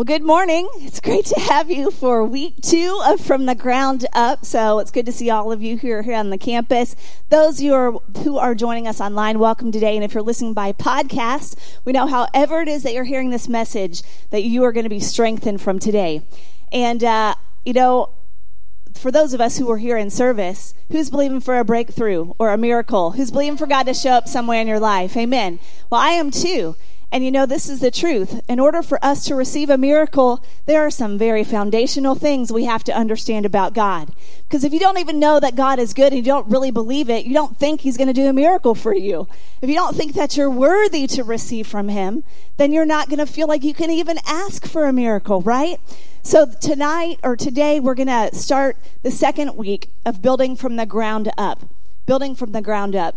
Well, good morning. It's great to have you for week two of From the Ground Up. So it's good to see all of you who are here on the campus. Those you are, who are joining us online, welcome today. And if you're listening by podcast, we know however it is that you're hearing this message, that you are going to be strengthened from today. And, uh, you know, for those of us who are here in service, who's believing for a breakthrough or a miracle? Who's believing for God to show up somewhere in your life? Amen. Well, I am too. And you know, this is the truth. In order for us to receive a miracle, there are some very foundational things we have to understand about God. Because if you don't even know that God is good and you don't really believe it, you don't think He's going to do a miracle for you. If you don't think that you're worthy to receive from Him, then you're not going to feel like you can even ask for a miracle, right? So tonight or today, we're going to start the second week of building from the ground up. Building from the ground up.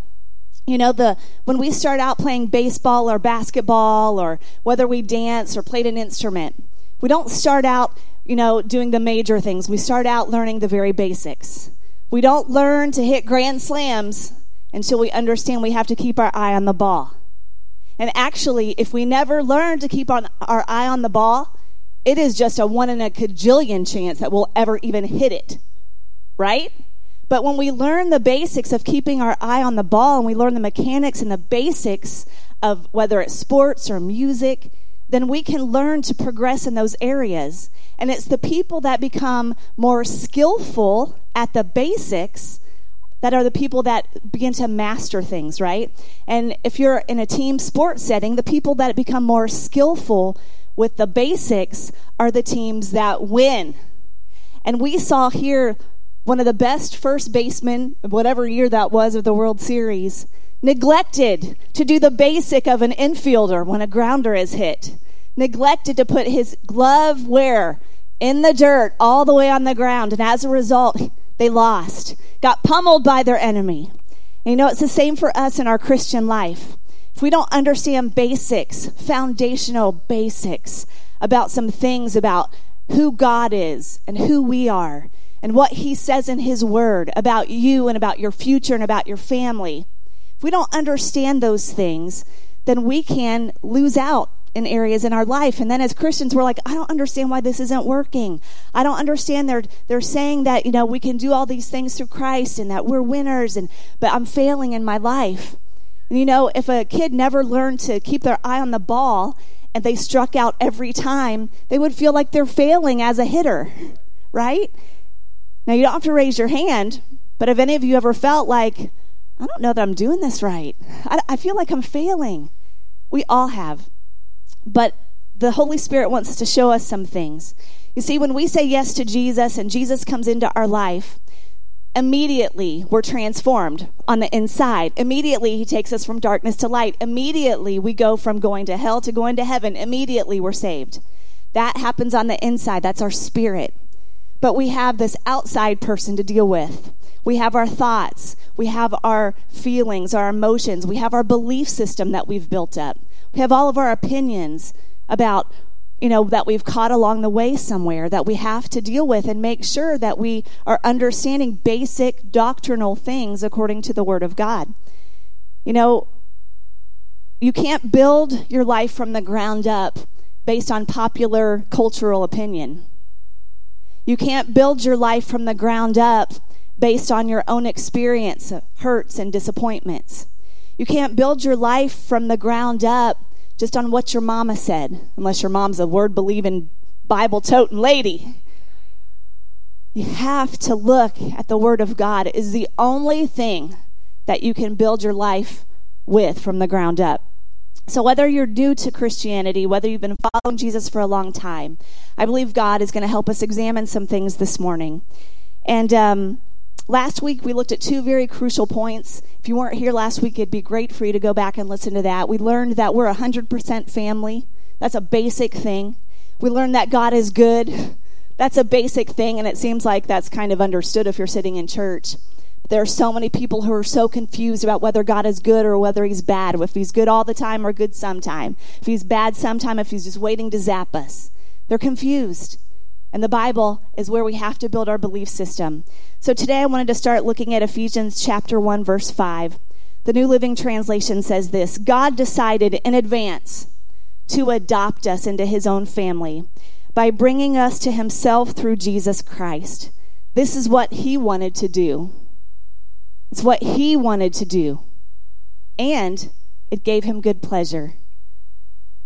You know, the when we start out playing baseball or basketball or whether we dance or played an instrument, we don't start out, you know, doing the major things. We start out learning the very basics. We don't learn to hit grand slams until we understand we have to keep our eye on the ball. And actually, if we never learn to keep on our eye on the ball, it is just a one in a cajillion chance that we'll ever even hit it. Right? But when we learn the basics of keeping our eye on the ball and we learn the mechanics and the basics of whether it's sports or music, then we can learn to progress in those areas. And it's the people that become more skillful at the basics that are the people that begin to master things, right? And if you're in a team sports setting, the people that become more skillful with the basics are the teams that win. And we saw here one of the best first basemen, whatever year that was of the World Series, neglected to do the basic of an infielder when a grounder is hit, neglected to put his glove where? In the dirt, all the way on the ground. And as a result, they lost, got pummeled by their enemy. And you know, it's the same for us in our Christian life. If we don't understand basics, foundational basics about some things about who God is and who we are, and what he says in his word about you and about your future and about your family, if we don't understand those things, then we can lose out in areas in our life. And then as Christians, we're like, I don't understand why this isn't working. I don't understand they're they're saying that, you know, we can do all these things through Christ and that we're winners and but I'm failing in my life. And you know, if a kid never learned to keep their eye on the ball and they struck out every time, they would feel like they're failing as a hitter, right? Now, you don't have to raise your hand, but have any of you ever felt like, I don't know that I'm doing this right? I, I feel like I'm failing. We all have. But the Holy Spirit wants to show us some things. You see, when we say yes to Jesus and Jesus comes into our life, immediately we're transformed on the inside. Immediately he takes us from darkness to light. Immediately we go from going to hell to going to heaven. Immediately we're saved. That happens on the inside. That's our spirit. But we have this outside person to deal with. We have our thoughts. We have our feelings, our emotions. We have our belief system that we've built up. We have all of our opinions about, you know, that we've caught along the way somewhere that we have to deal with and make sure that we are understanding basic doctrinal things according to the Word of God. You know, you can't build your life from the ground up based on popular cultural opinion. You can't build your life from the ground up based on your own experience of hurts and disappointments. You can't build your life from the ground up just on what your mama said, unless your mom's a word believing, Bible toting lady. You have to look at the Word of God. It is the only thing that you can build your life with from the ground up. So, whether you're new to Christianity, whether you've been following Jesus for a long time, I believe God is going to help us examine some things this morning. And um, last week we looked at two very crucial points. If you weren't here last week, it'd be great for you to go back and listen to that. We learned that we're 100% family, that's a basic thing. We learned that God is good, that's a basic thing, and it seems like that's kind of understood if you're sitting in church. There are so many people who are so confused about whether God is good or whether he's bad, if he's good all the time or good sometime, if he's bad sometime, if he's just waiting to zap us. They're confused. And the Bible is where we have to build our belief system. So today I wanted to start looking at Ephesians chapter 1 verse 5. The New Living Translation says this, God decided in advance to adopt us into his own family by bringing us to himself through Jesus Christ. This is what he wanted to do. It's what he wanted to do. And it gave him good pleasure.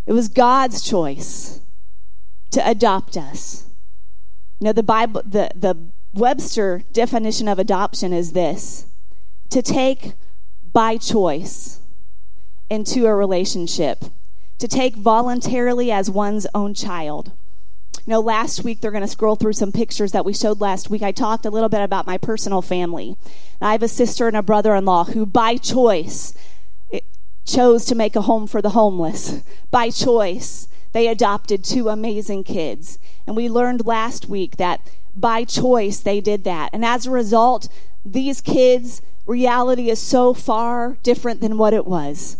It was God's choice to adopt us. You know, the Bible, the, the Webster definition of adoption is this to take by choice into a relationship, to take voluntarily as one's own child. You know, last week they're going to scroll through some pictures that we showed last week. I talked a little bit about my personal family. I have a sister and a brother in law who, by choice, eh, chose to make a home for the homeless. By choice, they adopted two amazing kids. And we learned last week that by choice they did that. And as a result, these kids' reality is so far different than what it was.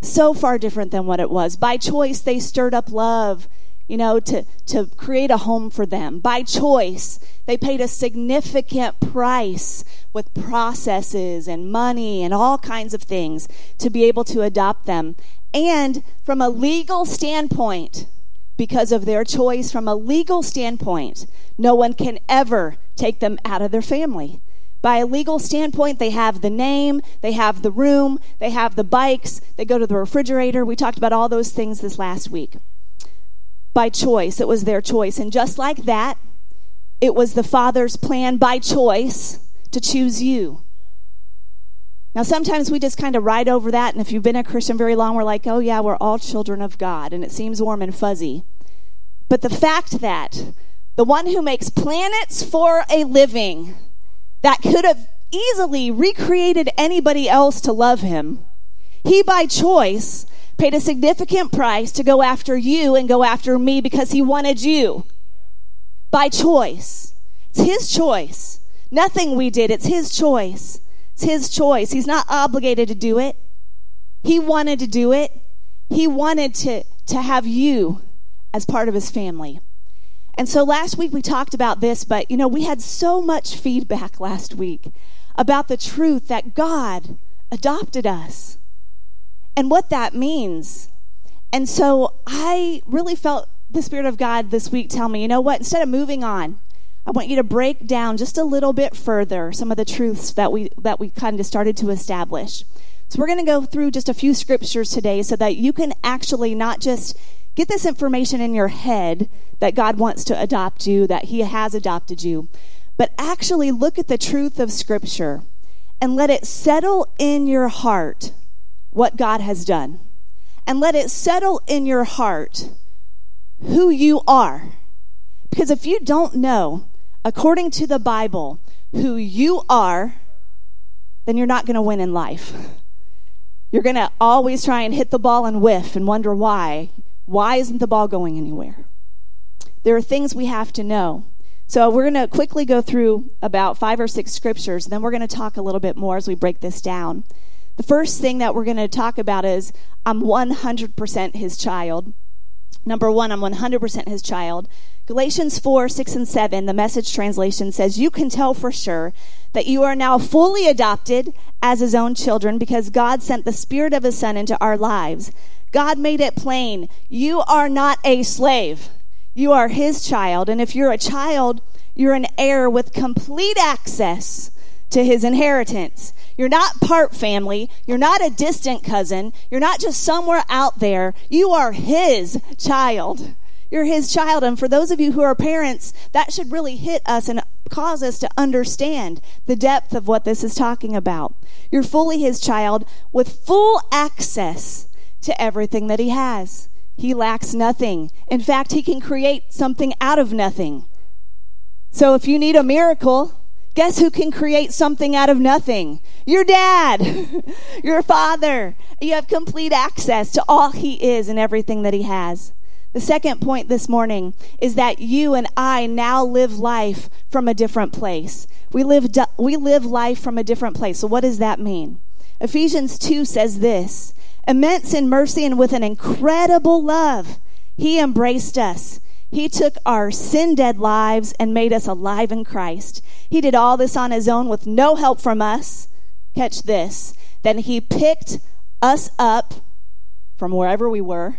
So far different than what it was. By choice, they stirred up love, you know, to, to create a home for them. By choice, they paid a significant price with processes and money and all kinds of things to be able to adopt them. And from a legal standpoint, because of their choice, from a legal standpoint, no one can ever take them out of their family. By a legal standpoint, they have the name, they have the room, they have the bikes, they go to the refrigerator. We talked about all those things this last week. By choice, it was their choice. And just like that, it was the Father's plan by choice to choose you. Now, sometimes we just kind of ride over that, and if you've been a Christian very long, we're like, oh, yeah, we're all children of God, and it seems warm and fuzzy. But the fact that the one who makes planets for a living, that could have easily recreated anybody else to love him, he by choice paid a significant price to go after you and go after me because he wanted you. By choice. It's his choice. Nothing we did, it's his choice. It's his choice. He's not obligated to do it. He wanted to do it. He wanted to, to have you as part of his family. And so last week we talked about this, but you know, we had so much feedback last week about the truth that God adopted us and what that means. And so I really felt the Spirit of God this week tell me, you know what, instead of moving on, I want you to break down just a little bit further some of the truths that we that we kind of started to establish. So we're going to go through just a few scriptures today so that you can actually not just get this information in your head that God wants to adopt you, that he has adopted you, but actually look at the truth of scripture and let it settle in your heart what God has done. And let it settle in your heart who you are. Because if you don't know according to the Bible, who you are, then you're not going to win in life. You're going to always try and hit the ball and whiff and wonder why. Why isn't the ball going anywhere? There are things we have to know. So we're going to quickly go through about five or six scriptures, and then we're going to talk a little bit more as we break this down. The first thing that we're going to talk about is I'm 100% his child. Number one, I'm 100% his child. Galatians 4, 6, and 7, the message translation says, You can tell for sure that you are now fully adopted as his own children because God sent the Spirit of his Son into our lives. God made it plain you are not a slave, you are his child. And if you're a child, you're an heir with complete access to his inheritance. You're not part family. You're not a distant cousin. You're not just somewhere out there. You are his child. You're his child. And for those of you who are parents, that should really hit us and cause us to understand the depth of what this is talking about. You're fully his child with full access to everything that he has. He lacks nothing. In fact, he can create something out of nothing. So if you need a miracle, Guess who can create something out of nothing? Your dad, your father. You have complete access to all he is and everything that he has. The second point this morning is that you and I now live life from a different place. We live, we live life from a different place. So, what does that mean? Ephesians 2 says this immense in mercy and with an incredible love, he embraced us he took our sin dead lives and made us alive in Christ. He did all this on his own with no help from us. Catch this. Then he picked us up from wherever we were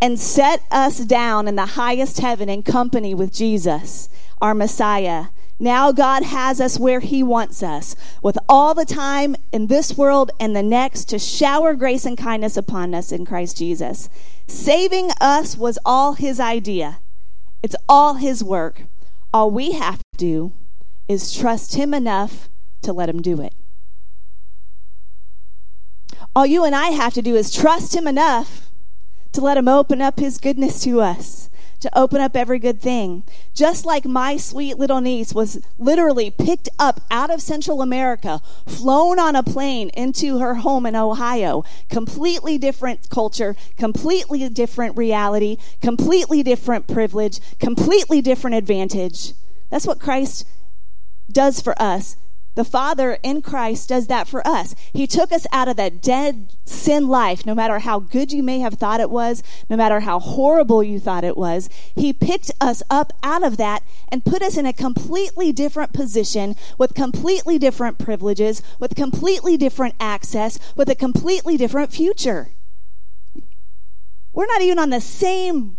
and set us down in the highest heaven in company with Jesus, our Messiah. Now God has us where He wants us, with all the time in this world and the next to shower grace and kindness upon us in Christ Jesus. Saving us was all His idea, it's all His work. All we have to do is trust Him enough to let Him do it. All you and I have to do is trust Him enough to let Him open up His goodness to us to open up every good thing. Just like my sweet little niece was literally picked up out of Central America, flown on a plane into her home in Ohio. Completely different culture, completely different reality, completely different privilege, completely different advantage. That's what Christ does for us. The Father in Christ does that for us. He took us out of that dead sin life, no matter how good you may have thought it was, no matter how horrible you thought it was. He picked us up out of that and put us in a completely different position with completely different privileges, with completely different access, with a completely different future. We're not even on the same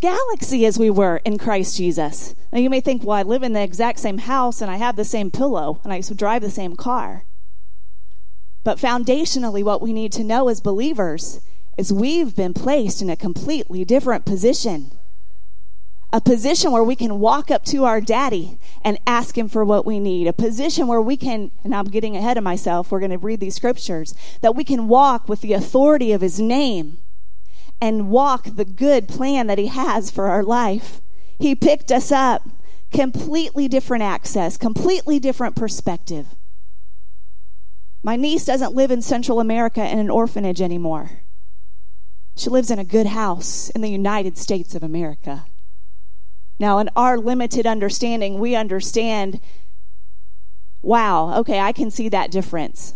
galaxy as we were in Christ Jesus. Now you may think, well, I live in the exact same house and I have the same pillow and I drive the same car. But foundationally, what we need to know as believers is we've been placed in a completely different position. A position where we can walk up to our daddy and ask him for what we need. A position where we can, and I'm getting ahead of myself, we're going to read these scriptures, that we can walk with the authority of his name and walk the good plan that He has for our life. He picked us up, completely different access, completely different perspective. My niece doesn't live in Central America in an orphanage anymore. She lives in a good house in the United States of America. Now, in our limited understanding, we understand wow, okay, I can see that difference.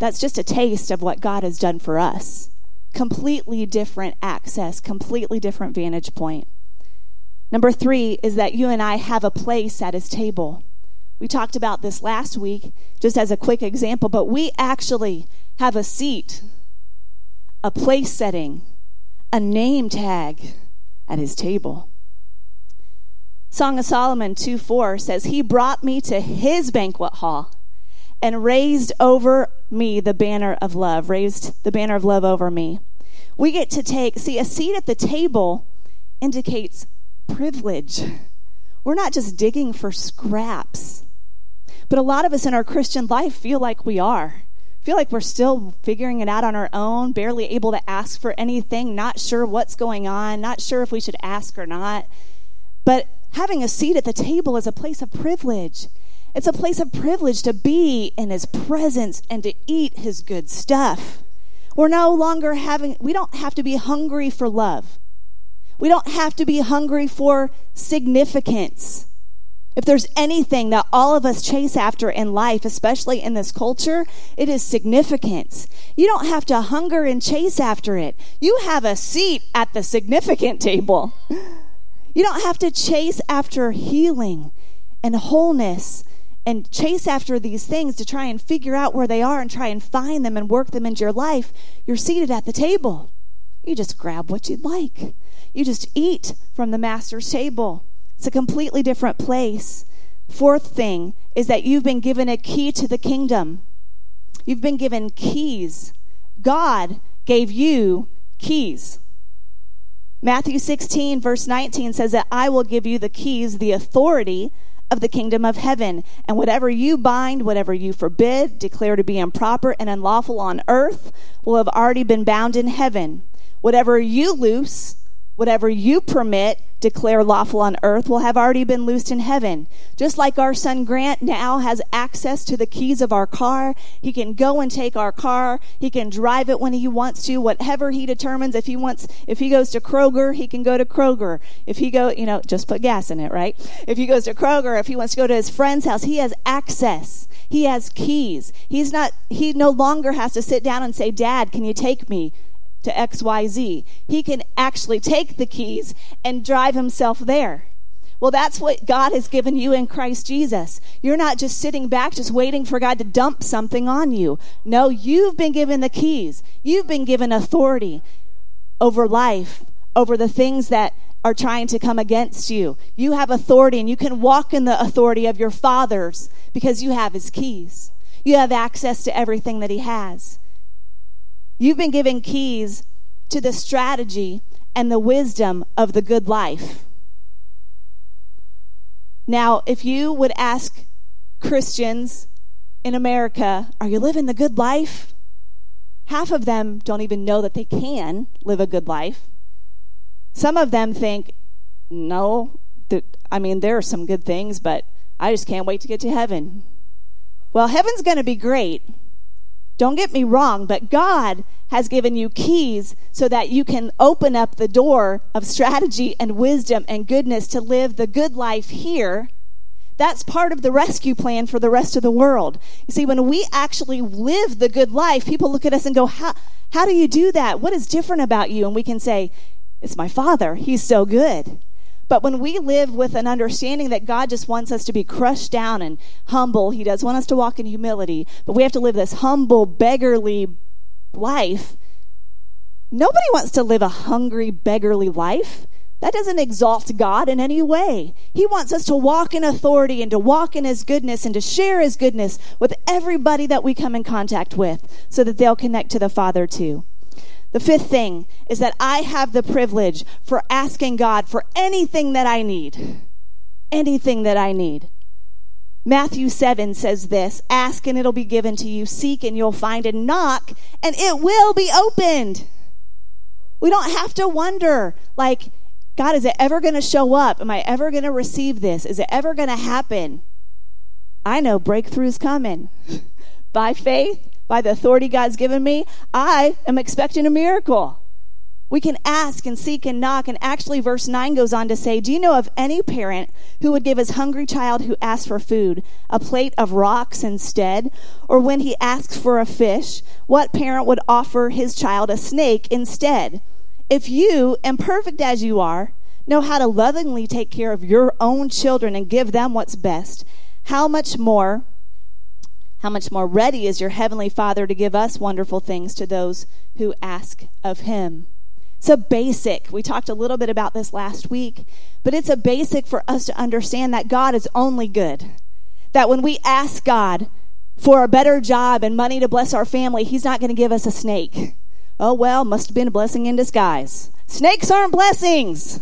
That's just a taste of what God has done for us completely different access, completely different vantage point. Number three is that you and I have a place at his table. We talked about this last week, just as a quick example, but we actually have a seat, a place setting, a name tag at his table. Song of Solomon 2 4 says, He brought me to his banquet hall and raised over me the banner of love, raised the banner of love over me. We get to take, see, a seat at the table indicates privilege. We're not just digging for scraps. But a lot of us in our Christian life feel like we are. Feel like we're still figuring it out on our own, barely able to ask for anything, not sure what's going on, not sure if we should ask or not. But having a seat at the table is a place of privilege. It's a place of privilege to be in his presence and to eat his good stuff. We're no longer having, we don't have to be hungry for love. We don't have to be hungry for significance. If there's anything that all of us chase after in life, especially in this culture, it is significance. You don't have to hunger and chase after it. You have a seat at the significant table. You don't have to chase after healing and wholeness and chase after these things to try and figure out where they are and try and find them and work them into your life, you're seated at the table. You just grab what you'd like. You just eat from the master's table. It's a completely different place. Fourth thing is that you've been given a key to the kingdom. You've been given keys. God gave you keys. Matthew 16, verse 19 says that I will give you the keys, the authority of the kingdom of heaven. And whatever you bind, whatever you forbid, declare to be improper and unlawful on earth, will have already been bound in heaven. Whatever you loose, whatever you permit, declare lawful on earth will have already been loosed in heaven. Just like our son Grant now has access to the keys of our car, he can go and take our car. He can drive it when he wants to, whatever he determines. If he wants, if he goes to Kroger, he can go to Kroger. If he go, you know, just put gas in it, right? If he goes to Kroger, if he wants to go to his friend's house, he has access. He has keys. He's not, he no longer has to sit down and say, Dad, can you take me? To XYZ. He can actually take the keys and drive himself there. Well, that's what God has given you in Christ Jesus. You're not just sitting back, just waiting for God to dump something on you. No, you've been given the keys. You've been given authority over life, over the things that are trying to come against you. You have authority and you can walk in the authority of your father's because you have his keys. You have access to everything that he has. You've been given keys to the strategy and the wisdom of the good life. Now, if you would ask Christians in America, are you living the good life? Half of them don't even know that they can live a good life. Some of them think, no, that, I mean, there are some good things, but I just can't wait to get to heaven. Well, heaven's going to be great. Don't get me wrong, but God has given you keys so that you can open up the door of strategy and wisdom and goodness to live the good life here. That's part of the rescue plan for the rest of the world. You see, when we actually live the good life, people look at us and go, How, how do you do that? What is different about you? And we can say, it's my Father. He's so good. But when we live with an understanding that God just wants us to be crushed down and humble, He does want us to walk in humility, but we have to live this humble, beggarly life. Nobody wants to live a hungry, beggarly life. That doesn't exalt God in any way. He wants us to walk in authority and to walk in His goodness and to share His goodness with everybody that we come in contact with so that they'll connect to the Father too. The fifth thing is that I have the privilege for asking God for anything that I need. Anything that I need. Matthew 7 says this Ask and it'll be given to you, seek and you'll find, and knock and it will be opened. We don't have to wonder, like, God, is it ever going to show up? Am I ever going to receive this? Is it ever going to happen? I know breakthrough's coming. By faith, by the authority God's given me, I am expecting a miracle. We can ask and seek and knock. And actually, verse 9 goes on to say, Do you know of any parent who would give his hungry child who asks for food a plate of rocks instead? Or when he asks for a fish, what parent would offer his child a snake instead? If you, imperfect as you are, know how to lovingly take care of your own children and give them what's best, how much more how much more ready is your heavenly Father to give us wonderful things to those who ask of him? It's a basic. We talked a little bit about this last week, but it's a basic for us to understand that God is only good. That when we ask God for a better job and money to bless our family, He's not going to give us a snake. Oh, well, must have been a blessing in disguise. Snakes aren't blessings.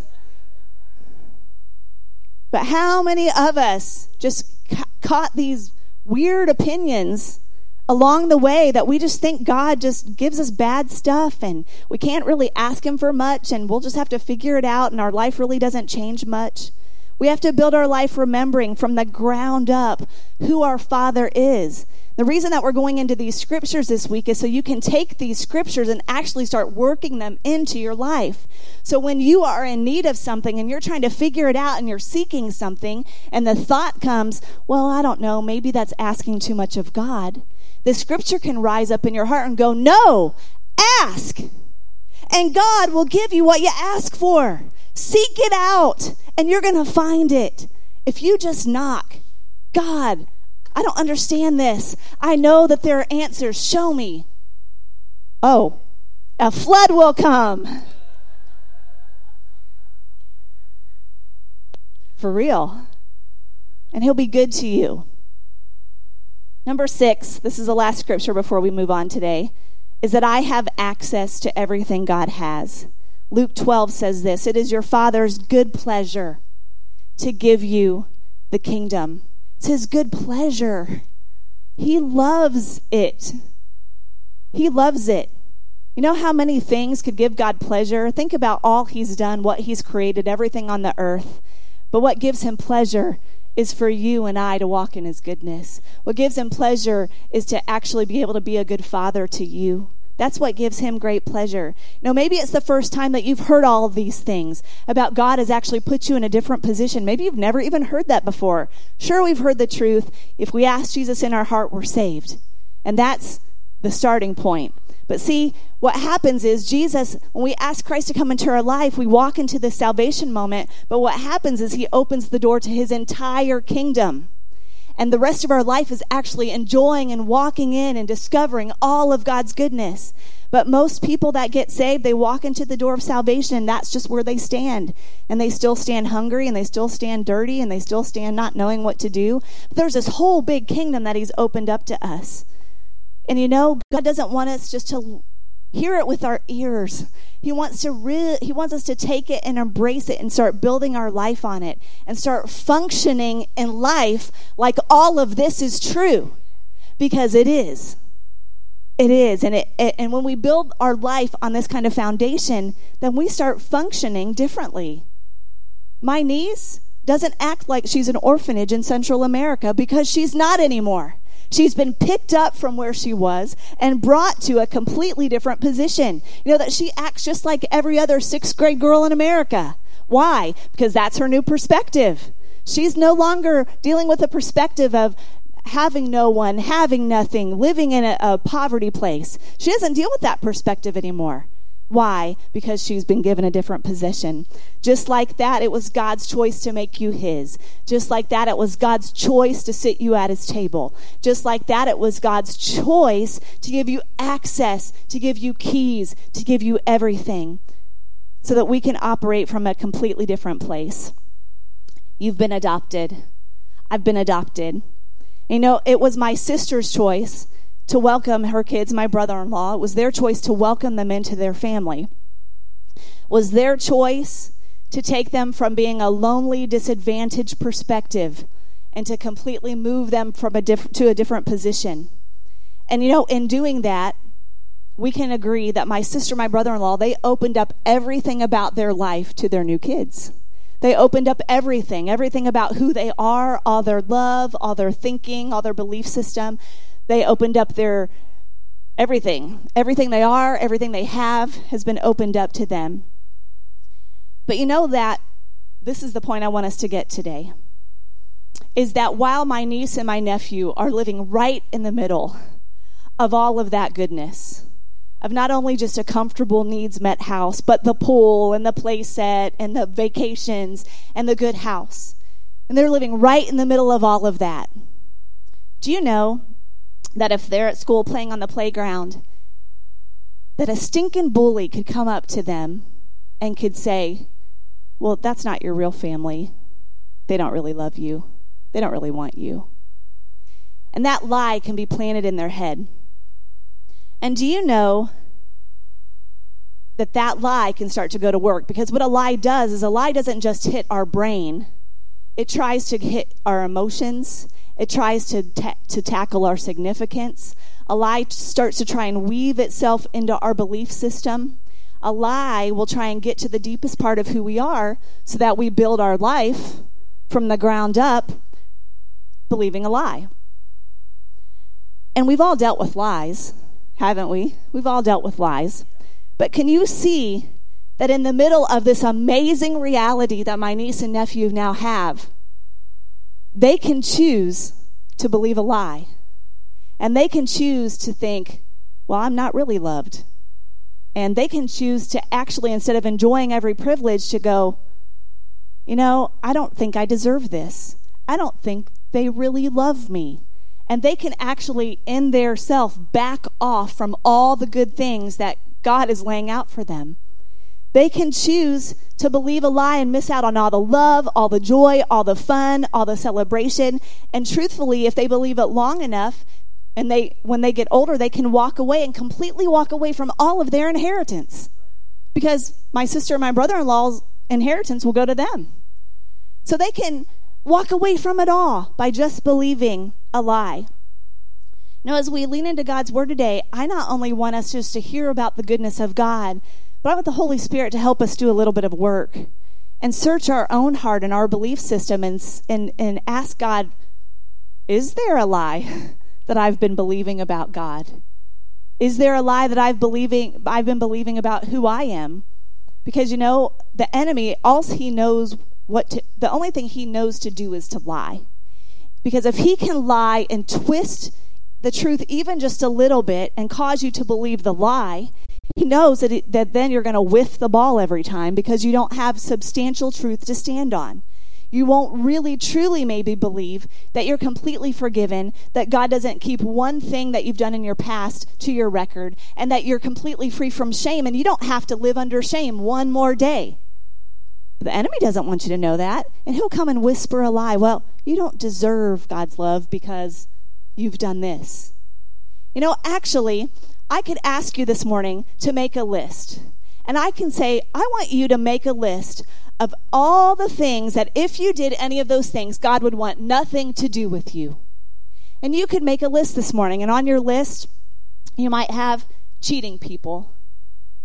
But how many of us just ca- caught these weird opinions along the way that we just think God just gives us bad stuff and we can't really ask Him for much and we'll just have to figure it out and our life really doesn't change much. We have to build our life remembering from the ground up who our Father is the reason that we're going into these scriptures this week is so you can take these scriptures and actually start working them into your life. So when you are in need of something and you're trying to figure it out and you're seeking something, and the thought comes, well, I don't know, maybe that's asking too much of God, the scripture can rise up in your heart and go, no, ask. And God will give you what you ask for. Seek it out, and you're going to find it. If you just knock, God, I don't understand this. I know that there are answers. Show me. Oh, a flood will come. For real. And he'll be good to you. Number six, this is the last scripture before we move on today, is that I have access to everything God has. Luke 12 says this It is your Father's good pleasure to give you the kingdom. It's His good pleasure. He loves it. He loves it. You know how many things could give God pleasure? Think about all He's done, what He's created, everything on the earth. But what gives Him pleasure is for you and I to walk in His goodness. What gives Him pleasure is to actually be able to be a good father to you. That's what gives him great pleasure. Now, maybe it's the first time that you've heard all of these things about God has actually put you in a different position. Maybe you've never even heard that before. Sure, we've heard the truth. If we ask Jesus in our heart, we're saved. And that's the starting point. But see, what happens is Jesus, when we ask Christ to come into our life, we walk into the salvation moment. But what happens is he opens the door to his entire kingdom. And the rest of our life is actually enjoying and walking in and discovering all of God's goodness. But most people that get saved, they walk into the door of salvation and that's just where they stand. And they still stand hungry and they still stand dirty and they still stand not knowing what to do. But there's this whole big kingdom that He's opened up to us. And you know, God doesn't want us just to hear it with our ears. He wants to re- he wants us to take it and embrace it and start building our life on it and start functioning in life like all of this is true because it is. It is. And, it, it, and when we build our life on this kind of foundation, then we start functioning differently. My niece doesn't act like she's an orphanage in Central America because she's not anymore. She's been picked up from where she was and brought to a completely different position. You know, that she acts just like every other sixth grade girl in America. Why? Because that's her new perspective. She's no longer dealing with a perspective of having no one, having nothing, living in a, a poverty place. She doesn't deal with that perspective anymore. Why? Because she's been given a different position. Just like that, it was God's choice to make you His. Just like that, it was God's choice to sit you at His table. Just like that, it was God's choice to give you access, to give you keys, to give you everything so that we can operate from a completely different place. You've been adopted. I've been adopted. You know, it was my sister's choice to welcome her kids, my brother in law. It was their choice to welcome them into their family. It was their choice to take them from being a lonely, disadvantaged perspective and to completely move them from a diff- to a different position. And you know, in doing that, we can agree that my sister, my brother in law, they opened up everything about their life to their new kids. They opened up everything, everything about who they are, all their love, all their thinking, all their belief system. They opened up their everything. Everything they are, everything they have has been opened up to them. But you know that this is the point I want us to get today is that while my niece and my nephew are living right in the middle of all of that goodness, of not only just a comfortable needs met house, but the pool and the play set and the vacations and the good house. And they're living right in the middle of all of that. Do you know that if they're at school playing on the playground, that a stinking bully could come up to them and could say, Well, that's not your real family. They don't really love you, they don't really want you. And that lie can be planted in their head. And do you know that that lie can start to go to work? Because what a lie does is a lie doesn't just hit our brain, it tries to hit our emotions, it tries to, ta- to tackle our significance. A lie starts to try and weave itself into our belief system. A lie will try and get to the deepest part of who we are so that we build our life from the ground up believing a lie. And we've all dealt with lies haven't we? We've all dealt with lies. But can you see that in the middle of this amazing reality that my niece and nephew now have, they can choose to believe a lie. And they can choose to think, well, I'm not really loved. And they can choose to actually, instead of enjoying every privilege, to go, you know, I don't think I deserve this. I don't think they really love me and they can actually in their self back off from all the good things that God is laying out for them. They can choose to believe a lie and miss out on all the love, all the joy, all the fun, all the celebration. And truthfully, if they believe it long enough, and they when they get older, they can walk away and completely walk away from all of their inheritance. Because my sister and my brother-in-law's inheritance will go to them. So they can walk away from it all by just believing a lie. Now, as we lean into God's word today, I not only want us just to hear about the goodness of God, but I want the Holy Spirit to help us do a little bit of work and search our own heart and our belief system and, and, and ask God, is there a lie that I've been believing about God? Is there a lie that I've believing I've been believing about who I am? Because you know, the enemy, all he knows what to, the only thing he knows to do is to lie. Because if he can lie and twist the truth even just a little bit and cause you to believe the lie, he knows that, it, that then you're going to whiff the ball every time because you don't have substantial truth to stand on. You won't really, truly maybe believe that you're completely forgiven, that God doesn't keep one thing that you've done in your past to your record, and that you're completely free from shame, and you don't have to live under shame one more day. The enemy doesn't want you to know that, and he'll come and whisper a lie. Well, you don't deserve God's love because you've done this. You know, actually, I could ask you this morning to make a list. And I can say, I want you to make a list of all the things that if you did any of those things, God would want nothing to do with you. And you could make a list this morning. And on your list, you might have cheating people.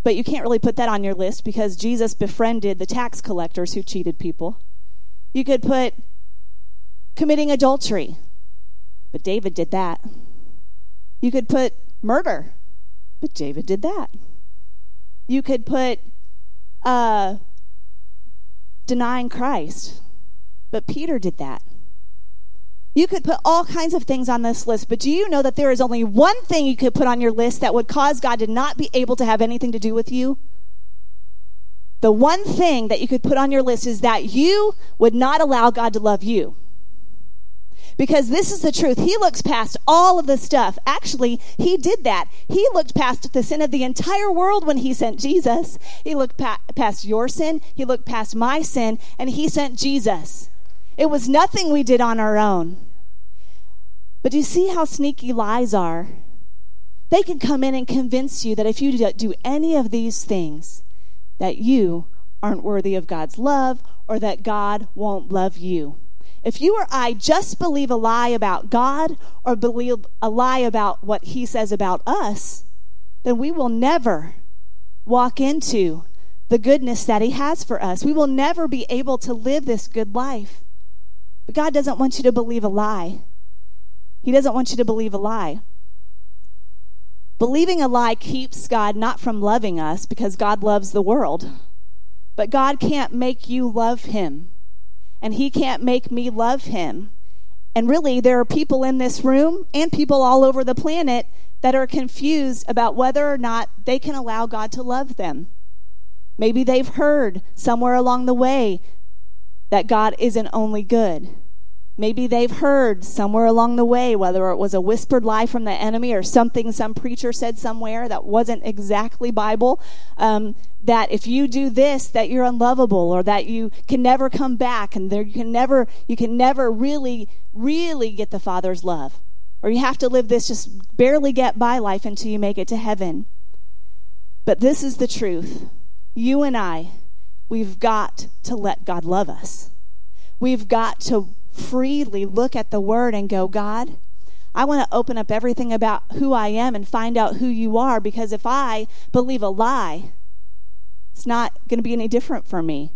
But you can't really put that on your list because Jesus befriended the tax collectors who cheated people. You could put committing adultery, but David did that. You could put murder, but David did that. You could put uh, denying Christ, but Peter did that. You could put all kinds of things on this list, but do you know that there is only one thing you could put on your list that would cause God to not be able to have anything to do with you? The one thing that you could put on your list is that you would not allow God to love you. Because this is the truth. He looks past all of the stuff. Actually, he did that. He looked past the sin of the entire world when he sent Jesus. He looked pa- past your sin, he looked past my sin, and he sent Jesus. It was nothing we did on our own. But do you see how sneaky lies are? They can come in and convince you that if you do any of these things, that you aren't worthy of God's love or that God won't love you. If you or I just believe a lie about God or believe a lie about what He says about us, then we will never walk into the goodness that He has for us. We will never be able to live this good life. But God doesn't want you to believe a lie. He doesn't want you to believe a lie. Believing a lie keeps God not from loving us because God loves the world. But God can't make you love Him and he can't make me love him. And really, there are people in this room and people all over the planet that are confused about whether or not they can allow God to love them. Maybe they've heard somewhere along the way that God isn't only good. Maybe they've heard somewhere along the way, whether it was a whispered lie from the enemy or something some preacher said somewhere that wasn't exactly Bible, um, that if you do this, that you're unlovable or that you can never come back and there you can never you can never really really get the Father's love, or you have to live this just barely get by life until you make it to heaven. But this is the truth. You and I, we've got to let God love us. We've got to freely look at the word and go, God, I want to open up everything about who I am and find out who you are because if I believe a lie, it's not going to be any different for me.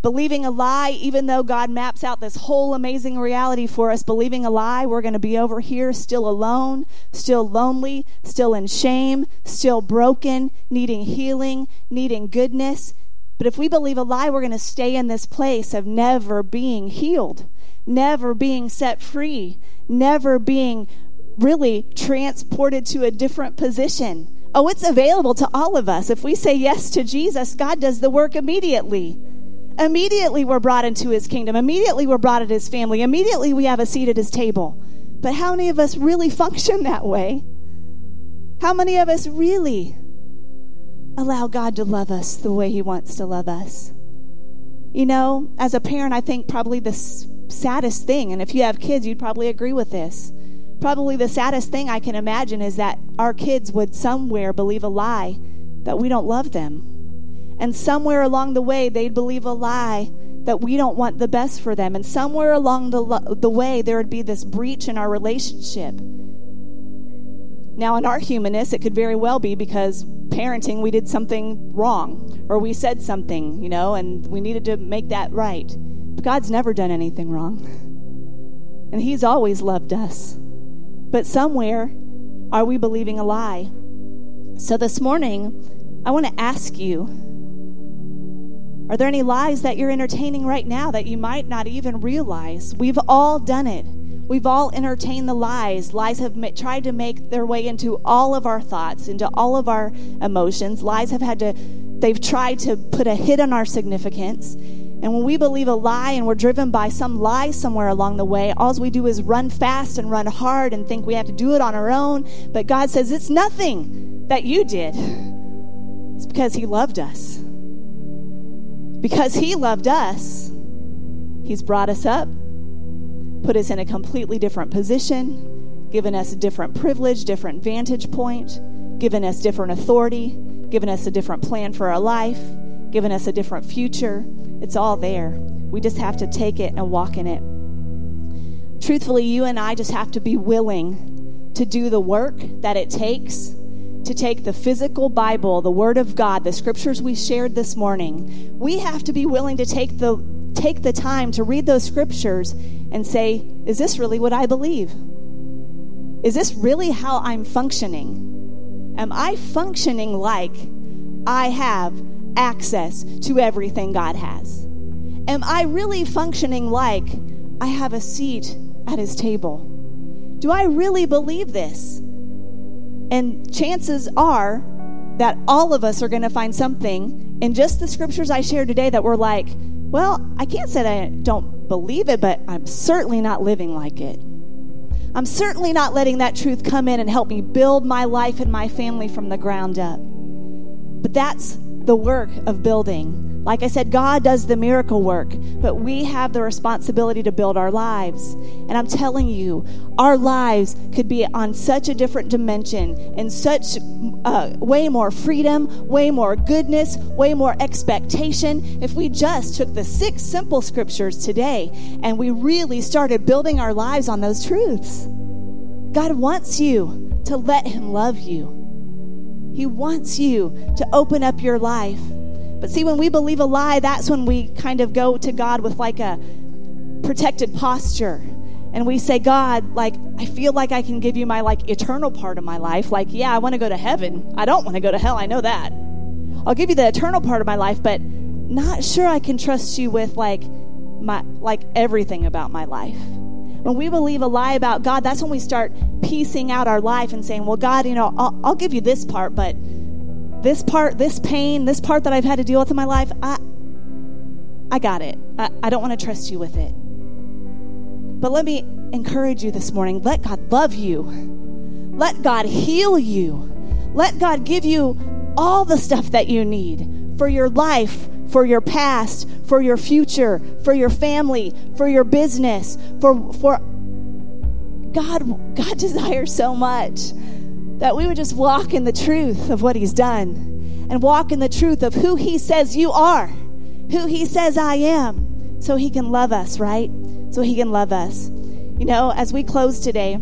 Believing a lie, even though God maps out this whole amazing reality for us, believing a lie, we're going to be over here still alone, still lonely, still in shame, still broken, needing healing, needing goodness, but if we believe a lie, we're going to stay in this place of never being healed, never being set free, never being really transported to a different position. Oh, it's available to all of us. If we say yes to Jesus, God does the work immediately. Immediately, we're brought into his kingdom. Immediately, we're brought into his family. Immediately, we have a seat at his table. But how many of us really function that way? How many of us really allow God to love us the way He wants to love us. You know, as a parent, I think probably the saddest thing, and if you have kids, you'd probably agree with this. Probably the saddest thing I can imagine is that our kids would somewhere believe a lie that we don't love them. And somewhere along the way, they'd believe a lie that we don't want the best for them. And somewhere along the, the way, there would be this breach in our relationship now, in our humanness, it could very well be because parenting, we did something wrong or we said something, you know, and we needed to make that right. But God's never done anything wrong. And He's always loved us. But somewhere, are we believing a lie? So this morning, I want to ask you are there any lies that you're entertaining right now that you might not even realize? We've all done it. We've all entertained the lies. Lies have tried to make their way into all of our thoughts, into all of our emotions. Lies have had to, they've tried to put a hit on our significance. And when we believe a lie and we're driven by some lie somewhere along the way, all we do is run fast and run hard and think we have to do it on our own. But God says it's nothing that you did, it's because He loved us. Because He loved us, He's brought us up, put us in a completely different position, given us a different privilege, different vantage point, given us different authority, given us a different plan for our life, given us a different future. It's all there. We just have to take it and walk in it. Truthfully, you and I just have to be willing to do the work that it takes to take the physical Bible, the Word of God, the scriptures we shared this morning. We have to be willing to take the take the time to read those scriptures and say, is this really what I believe? Is this really how I'm functioning? Am I functioning like I have access to everything God has? Am I really functioning like I have a seat at his table? Do I really believe this? And chances are that all of us are going to find something in just the scriptures I shared today that we're like, well, I can't say that I don't believe it, but I'm certainly not living like it. I'm certainly not letting that truth come in and help me build my life and my family from the ground up. But that's the work of building. Like I said, God does the miracle work, but we have the responsibility to build our lives. And I'm telling you, our lives could be on such a different dimension, in such uh, way more freedom, way more goodness, way more expectation if we just took the six simple scriptures today and we really started building our lives on those truths. God wants you to let Him love you. He wants you to open up your life. But see, when we believe a lie, that's when we kind of go to God with like a protected posture. And we say, God, like, I feel like I can give you my like eternal part of my life. Like, yeah, I want to go to heaven. I don't want to go to hell. I know that. I'll give you the eternal part of my life, but not sure I can trust you with like my like everything about my life. When we believe a lie about God, that's when we start piecing out our life and saying, Well, God, you know, I'll, I'll give you this part, but this part, this pain, this part that I've had to deal with in my life, I, I got it. I, I don't want to trust you with it. But let me encourage you this morning let God love you, let God heal you, let God give you all the stuff that you need for your life, for your past, for your future, for your family, for your business, for, for God, God desires so much that we would just walk in the truth of what He's done and walk in the truth of who He says you are, who He says I am, so He can love us, right? So He can love us. You know, as we close today,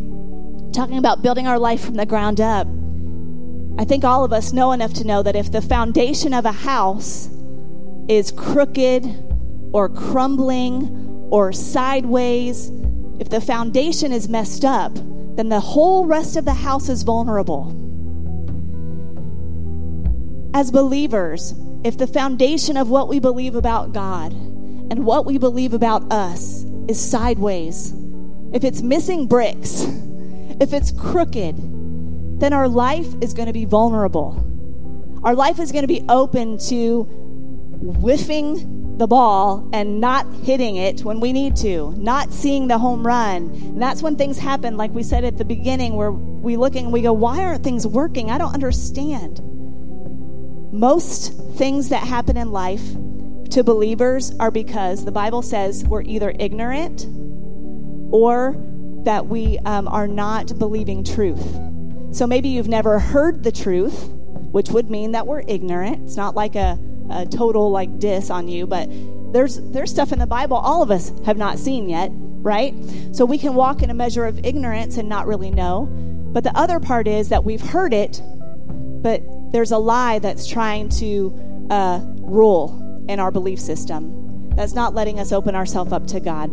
talking about building our life from the ground up, I think all of us know enough to know that if the foundation of a house is crooked or crumbling or sideways, if the foundation is messed up, then the whole rest of the house is vulnerable. As believers, if the foundation of what we believe about God and what we believe about us is sideways, if it's missing bricks, if it's crooked, then our life is going to be vulnerable. Our life is going to be open to whiffing the ball and not hitting it when we need to, not seeing the home run. And that's when things happen, like we said at the beginning, where we look and we go, Why aren't things working? I don't understand. Most things that happen in life to believers are because the Bible says we're either ignorant or that we um, are not believing truth. So maybe you've never heard the truth, which would mean that we're ignorant. It's not like a a total like diss on you, but there's there's stuff in the Bible all of us have not seen yet, right? So we can walk in a measure of ignorance and not really know. But the other part is that we've heard it, but there's a lie that's trying to uh, rule in our belief system. That's not letting us open ourselves up to God.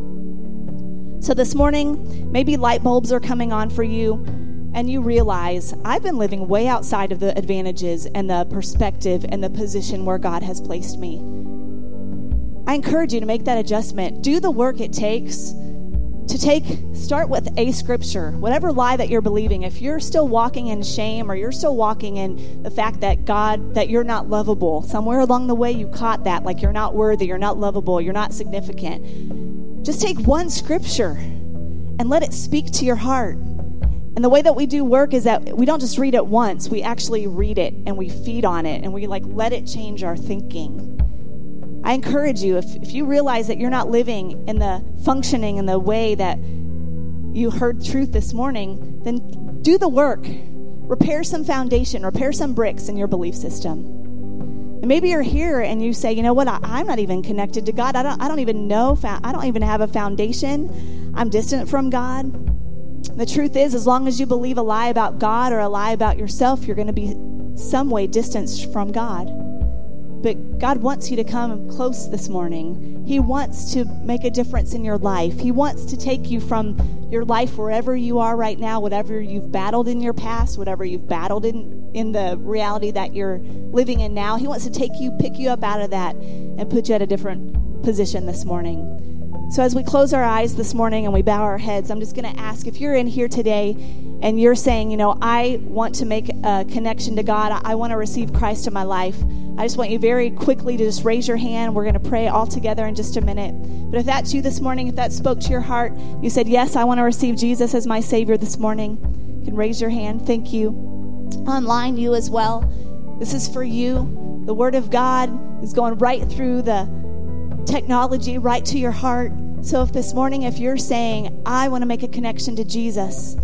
So this morning, maybe light bulbs are coming on for you and you realize I've been living way outside of the advantages and the perspective and the position where God has placed me. I encourage you to make that adjustment. Do the work it takes to take start with a scripture whatever lie that you're believing if you're still walking in shame or you're still walking in the fact that god that you're not lovable somewhere along the way you caught that like you're not worthy you're not lovable you're not significant just take one scripture and let it speak to your heart and the way that we do work is that we don't just read it once we actually read it and we feed on it and we like let it change our thinking I encourage you, if, if you realize that you're not living in the functioning in the way that you heard truth this morning, then do the work. Repair some foundation, repair some bricks in your belief system. And maybe you're here and you say, you know what, I, am not even connected to God. I don't, I don't even know, I don't even have a foundation. I'm distant from God. The truth is, as long as you believe a lie about God or a lie about yourself, you're going to be some way distanced from God. But God wants you to come close this morning. He wants to make a difference in your life. He wants to take you from your life wherever you are right now, whatever you've battled in your past, whatever you've battled in, in the reality that you're living in now. He wants to take you, pick you up out of that, and put you at a different position this morning. So, as we close our eyes this morning and we bow our heads, I'm just going to ask if you're in here today and you're saying, you know, I want to make a connection to God, I want to receive Christ in my life. I just want you very quickly to just raise your hand. We're going to pray all together in just a minute. But if that's you this morning, if that spoke to your heart, you said, Yes, I want to receive Jesus as my Savior this morning, you can raise your hand. Thank you. Online, you as well. This is for you. The Word of God is going right through the technology, right to your heart. So if this morning, if you're saying, I want to make a connection to Jesus,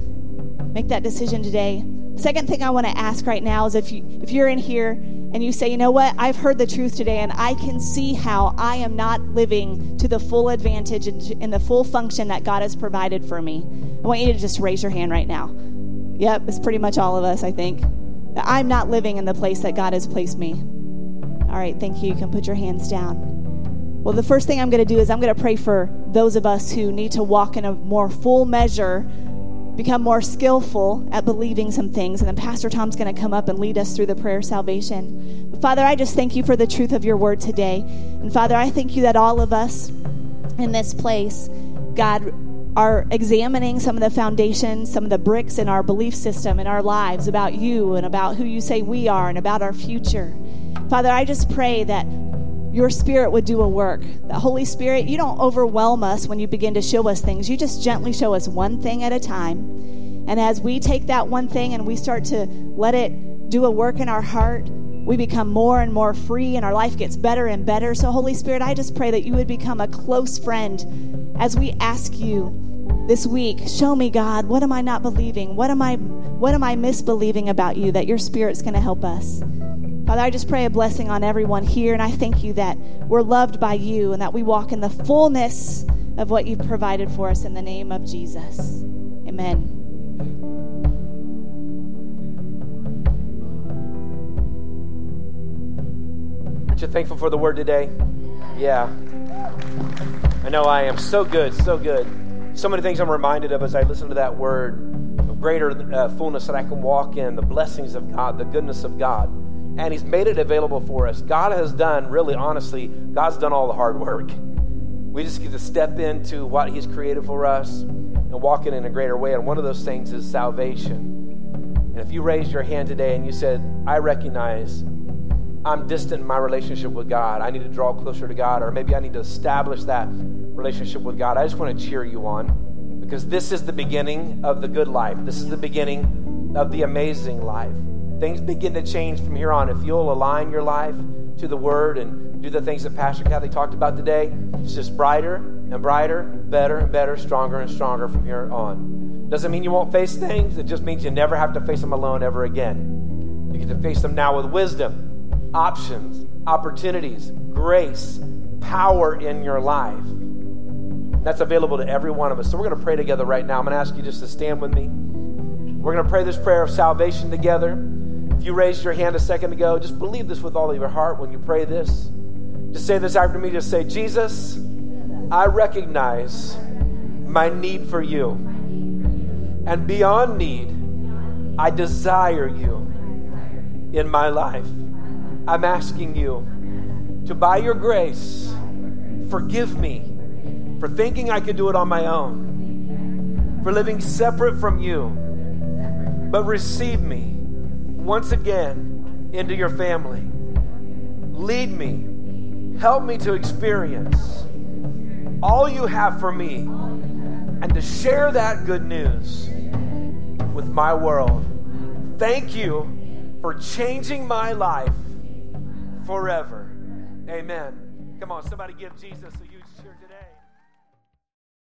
make that decision today. Second thing I want to ask right now is if you if you're in here and you say, you know what, I've heard the truth today and I can see how I am not living to the full advantage and in the full function that God has provided for me. I want you to just raise your hand right now. Yep, it's pretty much all of us, I think. I'm not living in the place that God has placed me. All right, thank you. You can put your hands down. Well, the first thing I'm going to do is I'm going to pray for those of us who need to walk in a more full measure, become more skillful at believing some things. And then Pastor Tom's going to come up and lead us through the prayer of salvation. But Father, I just thank you for the truth of your word today. And Father, I thank you that all of us in this place, God, are examining some of the foundations, some of the bricks in our belief system, in our lives about you and about who you say we are and about our future. Father, I just pray that your spirit would do a work. The Holy Spirit, you don't overwhelm us when you begin to show us things. You just gently show us one thing at a time. And as we take that one thing and we start to let it do a work in our heart, we become more and more free and our life gets better and better. So, Holy Spirit, I just pray that you would become a close friend as we ask you this week, show me, God, what am I not believing? What am I what am I misbelieving about you that your spirit's going to help us? Father, I just pray a blessing on everyone here, and I thank you that we're loved by you and that we walk in the fullness of what you've provided for us in the name of Jesus. Amen. Aren't you thankful for the word today? Yeah. I know I am. So good, so good. So many things I'm reminded of as I listen to that word of greater uh, fullness that I can walk in, the blessings of God, the goodness of God and He's made it available for us. God has done, really honestly, God's done all the hard work. We just get to step into what He's created for us and walk in in a greater way. And one of those things is salvation. And if you raised your hand today and you said, I recognize I'm distant in my relationship with God, I need to draw closer to God, or maybe I need to establish that relationship with God, I just want to cheer you on because this is the beginning of the good life. This is the beginning of the amazing life things begin to change from here on. If you'll align your life to the Word and do the things that Pastor Kathy talked about today, it's just brighter and brighter, better and better, stronger and stronger from here on. Doesn't mean you won't face things, it just means you never have to face them alone ever again. You get to face them now with wisdom, options, opportunities, grace, power in your life. That's available to every one of us. So we're going to pray together right now. I'm going to ask you just to stand with me. We're going to pray this prayer of salvation together. If you raised your hand a second ago, just believe this with all of your heart when you pray this. Just say this after me. Just say, Jesus, I recognize my need for you. And beyond need, I desire you in my life. I'm asking you to, by your grace, forgive me for thinking I could do it on my own for living separate from you. But receive me once again into your family. Lead me. Help me to experience all you have for me and to share that good news with my world. Thank you for changing my life forever. Amen. Come on, somebody give Jesus